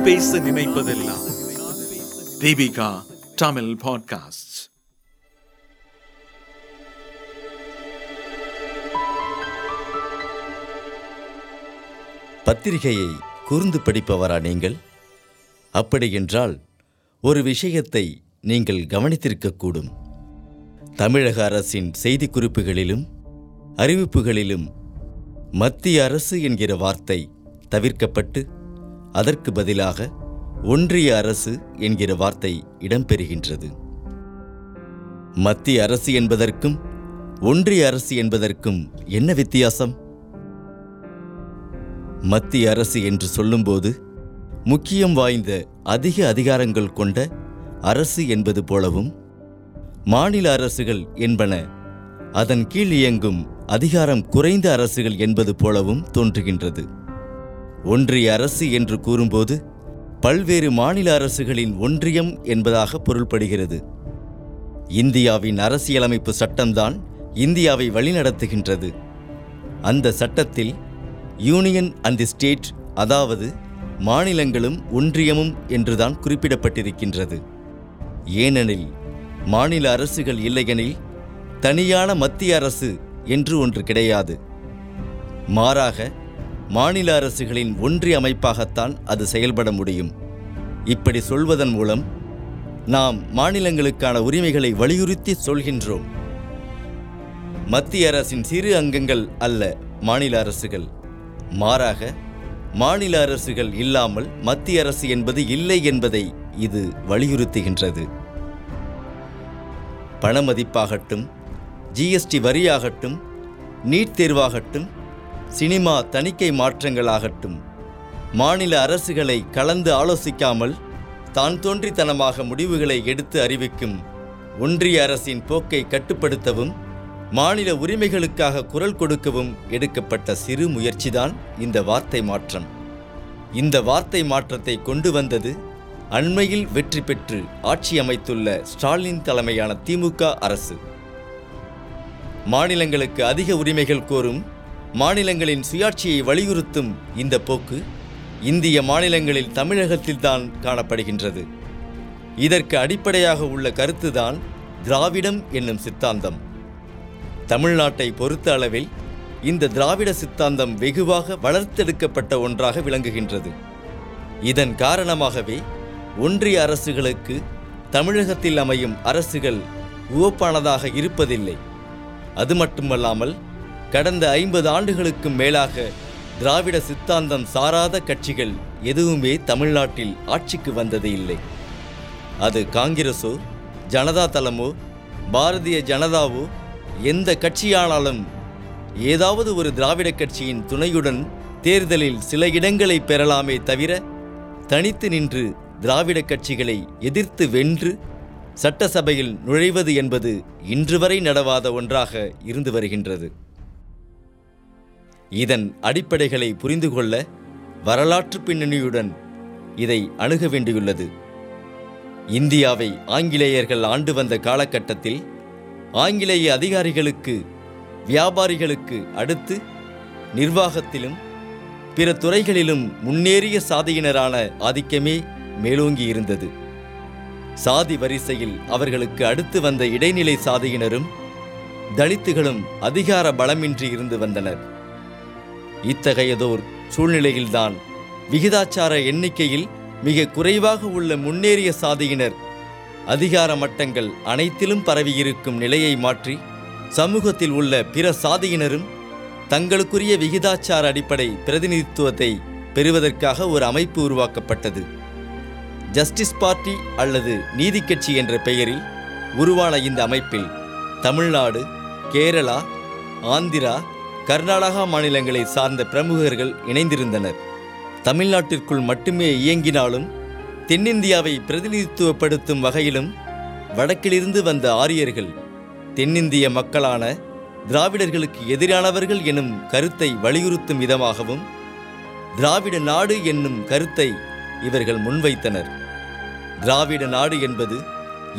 நான் பேச நினைப்பதெல்லாம். தீபிகா தமிழ் பாட்காஸ்ட் பத்திரிகையை கூர்ந்து படிப்பவரா நீங்கள்? அப்படியென்றால் ஒரு விஷயத்தை நீங்கள் கவனித்திருக்கக்கூடும். தமிழக அரசின் செய்திக்குறிப்புகளிலும் அறிவிப்புகளிலும் மத்திய அரசு என்கிற வார்த்தை தவிர்க்கப்பட்டு அதற்கு பதிலாக ஒன்றிய அரசு என்கிற வார்த்தை இடம்பெறுகின்றது. மத்திய அரசு என்பதற்கும் ஒன்றிய அரசு என்பதற்கும் என்ன வித்தியாசம்? மத்திய அரசு என்று சொல்லும்போது முக்கியம் வாய்ந்த அதிக அதிகாரங்கள் கொண்ட அரசு என்பது போலவும் மாநில அரசுகள் என்பன அதன் கீழ் இயங்கும் அதிகாரம் குறைந்த அரசுகள் என்பது போலவும் தோன்றுகின்றது. ஒன்றிய அரசு என்று கூறும்போது பல்வேறு மாநில அரசுகளின் ஒன்றியம் என்பதாக பொருள்படுகிறது. இந்தியாவின் அரசியலமைப்பு சட்டம்தான் இந்தியாவை வழிநடத்துகின்றது. அந்த சட்டத்தில் யூனியன் அண்ட் தி ஸ்டேட் அதாவது மாநிலங்களும் ஒன்றியமும் என்றுதான் குறிப்பிடப்பட்டிருக்கின்றது. ஏனெனில் மாநில அரசுகள் இல்லையெனில் தனியான மத்திய அரசு என்று ஒன்று கிடையாது. மாறாக மாநில அரசுகளின் ஒன்றிய அமைப்பாகத்தான் அது செயல்பட முடியும். இப்படி சொல்வதன் மூலம் நாம் மாநிலங்களுக்கான உரிமைகளை வலியுறுத்தி சொல்கின்றோம். மத்திய அரசின் சிறு அங்கங்கள் அல்ல மாநில அரசுகள். மாறாக மாநில அரசுகள் இல்லாமல் மத்திய அரசு என்பது இல்லை என்பதை இது வலியுறுத்துகின்றது. பணமதிப்பாகட்டும் ஜிஎஸ்டி வரியாகட்டும் நீட் தேர்வாகட்டும் சினிமா தணிக்கை மாற்றங்களாகட்டும். மாநில அரசுகளை கலந்து ஆலோசிக்காமல் தான் தோன்றித்தனமாக முடிவுகளை எடுத்து அறிவிக்கும் ஒன்றிய அரசின் போக்கை கட்டுப்படுத்தவும் மாநில உரிமைகளுக்காக குரல் கொடுக்கவும் எடுக்கப்பட்ட சிறு முயற்சிதான் இந்த வார்த்தை மாற்றம். இந்த வார்த்தை மாற்றத்தை கொண்டு வந்தது அண்மையில் வெற்றி பெற்று ஆட்சி அமைத்துள்ள ஸ்டாலின் தலைமையான திமுக அரசு. மாநிலங்களுக்கு அதிக உரிமைகள் கோரும் மாநிலங்களின் சுயாட்சியை வலியுறுத்தும் இந்த போக்கு இந்திய மாநிலங்களில் தமிழகத்தில்தான் காணப்படுகின்றது. இதற்கு அடிப்படையாக உள்ள கருத்துதான் திராவிடம் என்னும் சித்தாந்தம். தமிழ்நாட்டை பொறுத்த அளவில் இந்த திராவிட சித்தாந்தம் வெகுவாக வளர்த்தெடுக்கப்பட்ட ஒன்றாக விளங்குகின்றது. இதன் காரணமாகவே ஒன்றிய அரசுகளுக்கு தமிழகத்தில் அமையும் அரசுகள் உவப்பானதாக இருப்பதில்லை. அது மட்டுமல்லாமல் கடந்த ஐம்பது ஆண்டுகளுக்கும் மேலாக திராவிட சித்தாந்தம் சாராத கட்சிகள் எதுவுமே தமிழ்நாட்டில் ஆட்சிக்கு வந்தது இல்லை. அது காங்கிரஸோ ஜனதா தளமோ பாரதிய ஜனதாவோ எந்த கட்சியானாலும் ஏதாவது ஒரு திராவிட கட்சியின் துணையுடன் தேர்தலில் சில இடங்களை பெறலாமே தவிர தனித்து நின்று திராவிட கட்சிகளை எதிர்த்து வென்று சட்டசபையில் நுழைவது என்பது இன்று வரை நடவாத ஒன்றாக இருந்து வருகின்றது. இதன் அடிப்படைகளை புரிந்து கொள்ள வரலாற்று பின்னணியுடன் இதை அணுக வேண்டியுள்ளது. இந்தியாவை ஆங்கிலேயர்கள் ஆண்டு வந்த காலகட்டத்தில் ஆங்கிலேய அதிகாரிகளுக்கு வியாபாரிகளுக்கு அடுத்து நிர்வாகத்திலும் பிற துறைகளிலும் முன்னேறிய சாதியினரான ஆதிக்கமே மேலோங்கி இருந்தது சாதி வரிசையில் அவர்களுக்கு அடுத்து வந்த இடைநிலை சாதியினரும் தலித்துகளும் அதிகார பலமின்றி இருந்து வந்தனர். இத்தகையதோர் சூழ்நிலையில்தான் விகிதாச்சார எண்ணிக்கையில் மிக குறைவாக உள்ள முன்னேறிய சாதியினர் அதிகார மட்டங்கள் அனைத்திலும் பரவியிருக்கும் நிலையை மாற்றி சமூகத்தில் உள்ள பிற சாதியினரும் தங்களுக்குரிய விகிதாச்சார அடிப்படை பிரதிநிதித்துவத்தை பெறுவதற்காக ஒரு அமைப்பு உருவாக்கப்பட்டது. ஜஸ்டிஸ் பார்ட்டி அல்லது நீதி கட்சி என்ற பெயரில் உருவான இந்த அமைப்பில் தமிழ்நாடு கேரளா ஆந்திரா கர்நாடகா மாநிலங்களை சார்ந்த பிரமுகர்கள் இணைந்திருந்தனர். தமிழ்நாட்டிற்குள் மட்டுமே இயங்கினாலும் தென்னிந்தியாவை பிரதிநிதித்துவப்படுத்தும் வகையிலும் வடக்கிலிருந்து வந்த ஆரியர்கள் தென்னிந்திய மக்களான திராவிடர்களுக்கு எதிரானவர்கள் எனும் கருத்தை வலியுறுத்தும் விதமாகவும் திராவிட நாடு என்னும் கருத்தை இவர்கள் முன்வைத்தனர். திராவிட நாடு என்பது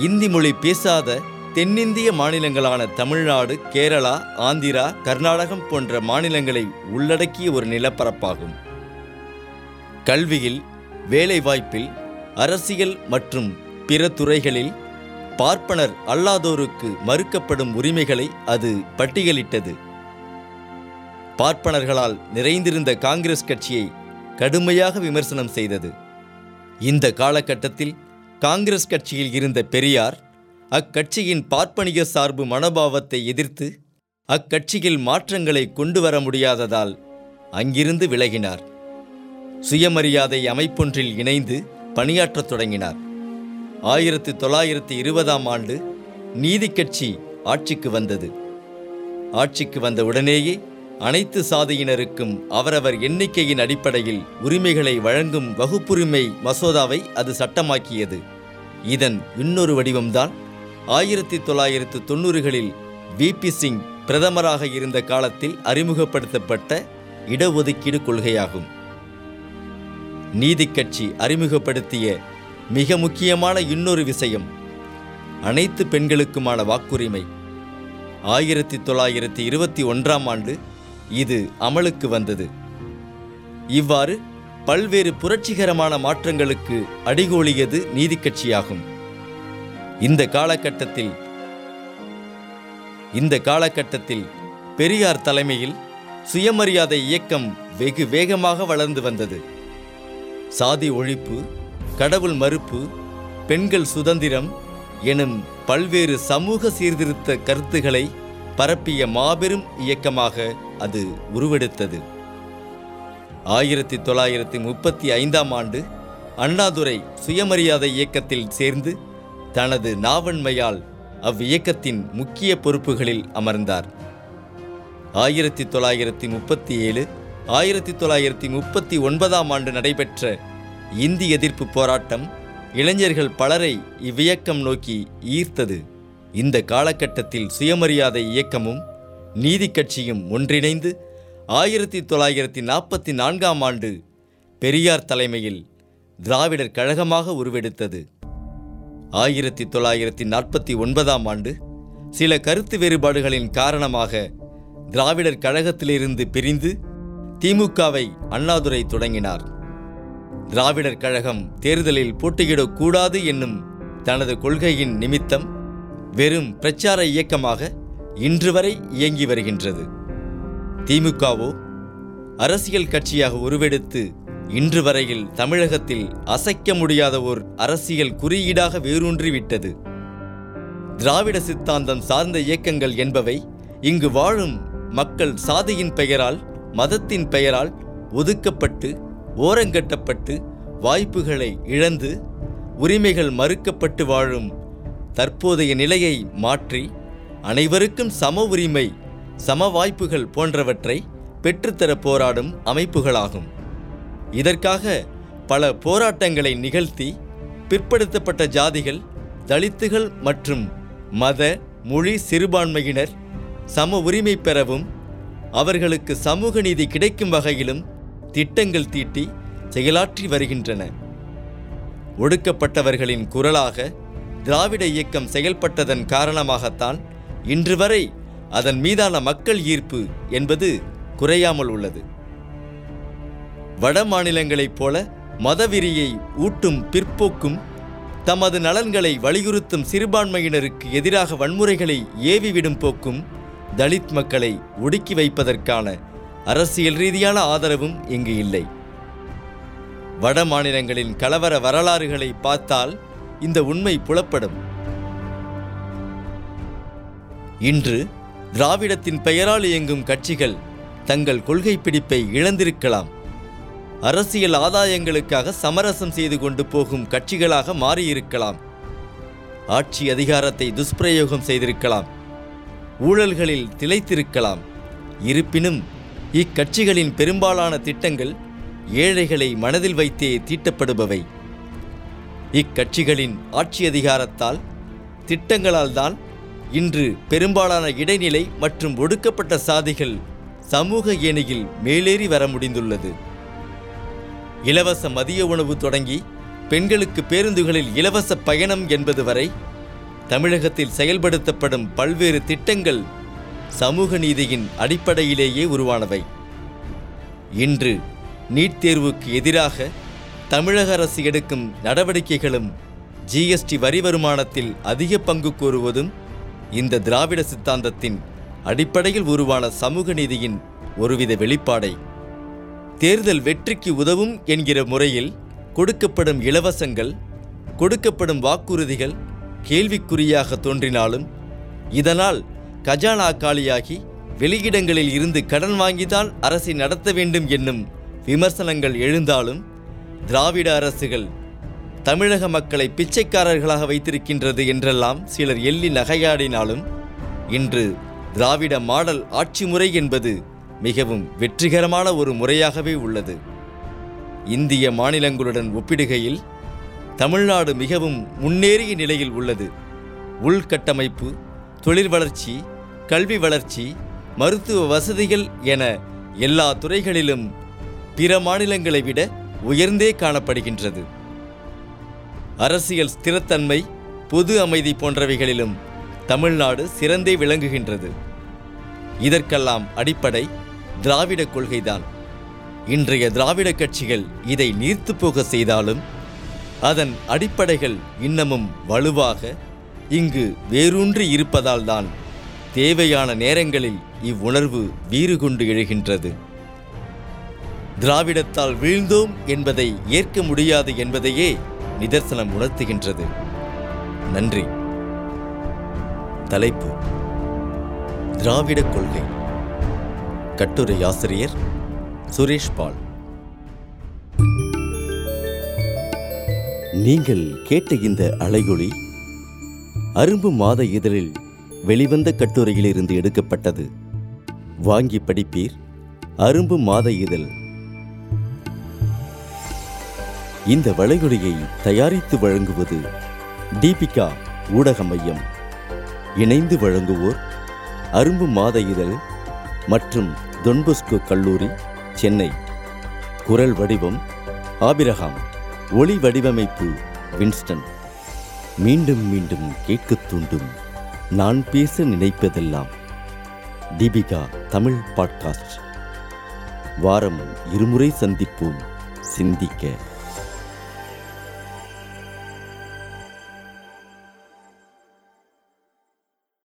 இந்தி மொழி பேசாத தென்னிந்திய மாநிலங்களான தமிழ்நாடு கேரளா ஆந்திரா கர்நாடகம் போன்ற மாநிலங்களை உள்ளடக்கிய ஒரு நிலப்பரப்பாகும். கல்வியில் வேலைவாய்ப்பில் அரசியல் மற்றும் பிற துறைகளில் பார்ப்பனர் அல்லாதோருக்கு மறுக்கப்படும் உரிமைகளை அது பட்டியலிட்டது. பார்ப்பனர்களால் நிறைந்திருந்த காங்கிரஸ் கட்சியை கடுமையாக விமர்சனம் செய்தது. இந்த காலகட்டத்தில் காங்கிரஸ் கட்சியில் இருந்த பெரியார் அக்கட்சியின் பார்ப்பனிய சார்பு மனோபாவத்தை எதிர்த்து அக்கட்சியில் மாற்றங்களை கொண்டு வர முடியாததால் அங்கிருந்து விலகினார். சுயமரியாதை அமைப்பொன்றில் இணைந்து பணியாற்றத் தொடங்கினார். ஆயிரத்தி தொள்ளாயிரத்தி இருபதாம் ஆண்டு நீதி கட்சி ஆட்சிக்கு வந்தது. ஆட்சிக்கு வந்த உடனேயே அனைத்து சாதியினருக்கும் அவரவர் எண்ணிக்கையின் அடிப்படையில் உரிமைகளை வழங்கும் வகுப்புரிமை மசோதாவை அது சட்டமாக்கியது. இதன் இன்னொரு வடிவம்தான் ஆயிரத்தி தொள்ளாயிரத்து தொண்ணூறுகளில் விபி சிங் பிரதமராக இருந்த காலத்தில் அறிமுகப்படுத்தப்பட்ட இடஒதுக்கீடு கொள்கையாகும். நீதிக்கட்சி அறிமுகப்படுத்திய மிக முக்கியமான இன்னொரு விஷயம் அனைத்து பெண்களுக்குமான வாக்குரிமை. ஆயிரத்தி தொள்ளாயிரத்தி இருபத்தி ஒன்றாம் ஆண்டு இது அமலுக்கு வந்தது. இவ்வாறு பல்வேறு புரட்சிகரமான மாற்றங்களுக்கு அடிகோலியது நீதிக்கட்சியாகும் இந்த காலகட்டத்தில் இந்த காலகட்டத்தில் பெரியார் தலைமையில் சுயமரியாதை இயக்கம் வெகு வேகமாக வளர்ந்து வந்தது. சாதி ஒழிப்பு கடவுள் மறுப்பு பெண்கள் சுதந்திரம் எனும் பல்வேறு சமூக சீர்திருத்த கருத்துக்களை பரப்பிய மாபெரும் இயக்கமாக அது உருவெடுத்தது. ஆயிரத்தி தொள்ளாயிரத்தி முப்பத்தி ஐந்தாம் ஆண்டு அண்ணாதுரை சுயமரியாதை இயக்கத்தில் சேர்ந்து தனது நாவன்மையால் அவ்வியக்கத்தின் முக்கிய பொறுப்புகளில் அமர்ந்தார். ஆயிரத்தி தொள்ளாயிரத்தி முப்பத்தி ஏழு ஆயிரத்தி தொள்ளாயிரத்தி முப்பத்தி ஒன்பதாம் ஆண்டு நடைபெற்ற இந்தி எதிர்ப்பு போராட்டம் இளைஞர்கள் பலரை இவ்வியக்கம் நோக்கி ஈர்த்தது. இந்த காலகட்டத்தில் சுயமரியாதை இயக்கமும் நீதி கட்சியும் ஒன்றிணைந்து ஆயிரத்தி தொள்ளாயிரத்தி நாற்பத்தி நான்காம் ஆண்டு பெரியார் தலைமையில் திராவிடர் கழகமாக உருவெடுத்தது. ஆயிரத்தி தொள்ளாயிரத்தி நாற்பத்தி ஒன்பதாம் ஆண்டு சில கருத்து வேறுபாடுகளின் காரணமாக திராவிடர் கழகத்திலிருந்து பிரிந்து திமுகவை அண்ணாதுரை தொடங்கினார். திராவிடர் கழகம் தேர்தலில் போட்டியிடக்கூடாது என்னும் தனது கொள்கையின் நிமித்தம் வெறும் பிரச்சார இயக்கமாக இன்று வரை இயங்கி வருகின்றது. திமுகவோ அரசியல் கட்சியாக உருவெடுத்து இன்று வரையில் தமிழகத்தில் அசைக்க முடியாத ஓர் அரசியல் குறியீடாக வேரூன்றிவிட்டது. திராவிட சித்தாந்தம் சார்ந்த இயக்கங்கள் என்பவை இங்கு வாழும் மக்கள் சாதியின் பெயரால் மதத்தின் பெயரால் ஒதுக்கப்பட்டு ஓரங்கட்டப்பட்டு வாய்ப்புகளை இழந்து உரிமைகள் மறுக்கப்பட்டு வாழும் தற்போதைய நிலையை மாற்றி அனைவருக்கும் சம உரிமை சம வாய்ப்புகள் போன்றவற்றை பெற்றுத்தர போராடும் அமைப்புகளாகும். இதற்காக பல போராட்டங்களை நிகழ்த்தி பிற்படுத்தப்பட்ட ஜாதிகள் தலித்துகள் மற்றும் மத மொழி சிறுபான்மையினர் சம உரிமை பெறவும் அவர்களுக்கு சமூக நீதி கிடைக்கும் வகையிலும் திட்டங்கள் தீட்டி செயலாற்றி வருகின்றன. ஒடுக்கப்பட்டவர்களின் குரலாக திராவிட இயக்கம் செயல்பட்டதன் காரணமாகத்தான் இன்று வரை அதன் மீதான மக்கள் ஈர்ப்பு என்பது குறையாமல் உள்ளது. வட மாநிலங்களைப் போல மதவெறியை ஊட்டும் பிற்போக்கும் தமது நலன்களை வலியுறுத்தும் சிறுபான்மையினருக்கு எதிராக வன்முறைகளை ஏவிவிடும் போக்கும் தலித் மக்களை ஒடுக்கி வைப்பதற்கான அரசியல் ரீதியான ஆதரவும் இங்கு இல்லை. வட மாநிலங்களின் கலவர வரலாறுகளை பார்த்தால் இந்த உண்மை புலப்படும். இன்று திராவிடத்தின் பெயரால் இயங்கும் கட்சிகள் தங்கள் கொள்கை பிடிப்பை இழந்திருக்கலாம். அரசியல் ஆதாயங்களுக்காக சமரசம் செய்து கொண்டு போகும் கட்சிகளாக மாறியிருக்கலாம். ஆட்சி அதிகாரத்தை துஷ்பிரயோகம் செய்திருக்கலாம். ஊழல்களில் திளைத்திருக்கலாம். இருப்பினும் இக்கட்சிகளின் பெரும்பாலான திட்டங்கள் ஏழைகளை மனதில் வைத்தே தீட்டப்படுபவை. இக்கட்சிகளின் ஆட்சி அதிகாரத்தால் திட்டங்களால் தான் இன்று பெரும்பாலான இடைநிலை மற்றும் ஒடுக்கப்பட்ட சாதிகள் சமூக ஏணியில் மேலேறி வர முடிந்துள்ளது. இலவச மதிய உணவு தொடங்கி பெண்களுக்கு பேருந்துகளில் இலவச பயணம் என்பது வரை தமிழகத்தில் செயல்படுத்தப்படும் பல்வேறு திட்டங்கள் சமூக நீதியின் அடிப்படையிலேயே உருவானவை. இன்று நீட் தேர்வுக்கு எதிராக தமிழக அரசு எடுக்கும் நடவடிக்கைகளும் ஜிஎஸ்டி வரி வருமானத்தில் அதிக பங்கு கூறுவதும் இந்த திராவிட சித்தாந்தத்தின் அடிப்படையில் உருவான சமூக நீதியின் ஒருவித வெளிப்பாடை. தேர்தல் வெற்றிக்கு உதவும் என்கிற முறையில் கொடுக்கப்படும் இலவசங்கள் கொடுக்கப்படும் வாக்குறுதிகள் கேள்விக்குறியாக தோன்றினாலும் இதனால் கஜானா காலியாகி வெளியிடங்களில் இருந்து கடன் வாங்கிதான் அரசை நடத்த வேண்டும் என்னும் விமர்சனங்கள் எழுந்தாலும் திராவிட அரசுகள் தமிழக மக்களை பிச்சைக்காரர்களாக வைத்திருக்கின்றது என்றெல்லாம் சிலர் எள்ளி நகையாடினாலும் இன்று திராவிட மாடல் ஆட்சி முறை என்பது மிகவும் வெற்றிகரமான ஒரு முறையாகவே உள்ளது. இந்திய மாநிலங்களுடன் ஒப்பிடுகையில் தமிழ்நாடு மிகவும் முன்னேறிய நிலையில் உள்ளது. உள்கட்டமைப்பு தொழில் வளர்ச்சி கல்வி வளர்ச்சி மருத்துவ வசதிகள் என எல்லா துறைகளிலும் பிற மாநிலங்களை விட உயர்ந்தே காணப்படுகின்றது. அரசியல் ஸ்திரத்தன்மை பொது அமைதி போன்றவைகளிலும் தமிழ்நாடு சிறந்தே விளங்குகின்றது. இதற்கெல்லாம் அடிப்படை திராவிட கொள்கைதான். இன்றைய திராவிட கட்சிகள் இதை நீர்த்து போக செய்தாலும் அதன் அடிப்படைகள் இன்னமும் வலுவாக இங்கு வேரூன்றி இருப்பதால்தான் தேவையான நேரங்களில் இவ்வுணர்வு வீறு கொண்டு எழுகின்றது. திராவிடத்தால் வீழ்ந்தோம் என்பதை ஏற்க முடியாது என்பதையே நிதர்சனம் உணர்த்துகின்றது. நன்றி. தலைப்பு. திராவிட கொள்கை. கட்டுரை ஆசிரியர் சுரேஷ் பால். நீங்கள் கேட்ட இந்த அலையொளி அரும்பு மாத இதழில் வெளிவந்த கட்டுரையிலிருந்து எடுக்கப்பட்டது. வாங்கி படிப்பீர் அரும்பு மாத இதழ். இந்த வளைகுடையை தயாரித்து வழங்குவது தீபிகா ஊடக மையம். இணைந்து வழங்குவோர் அரும்பு மாத இதழ் மற்றும் தொன்பொஸ்கு கல்லூரி சென்னை. குரல் வடிவம் ஆபிரகாம். ஒளி வடிவமைப்பு வின்ஸ்டன். மீண்டும் மீண்டும் கேட்கத் தூண்டும். நான் பேச நினைப்பதெல்லாம் தீபிகா தமிழ் பாட்காஸ்ட். வாரம் இருமுறை சந்திப்போம். சிந்திக்க.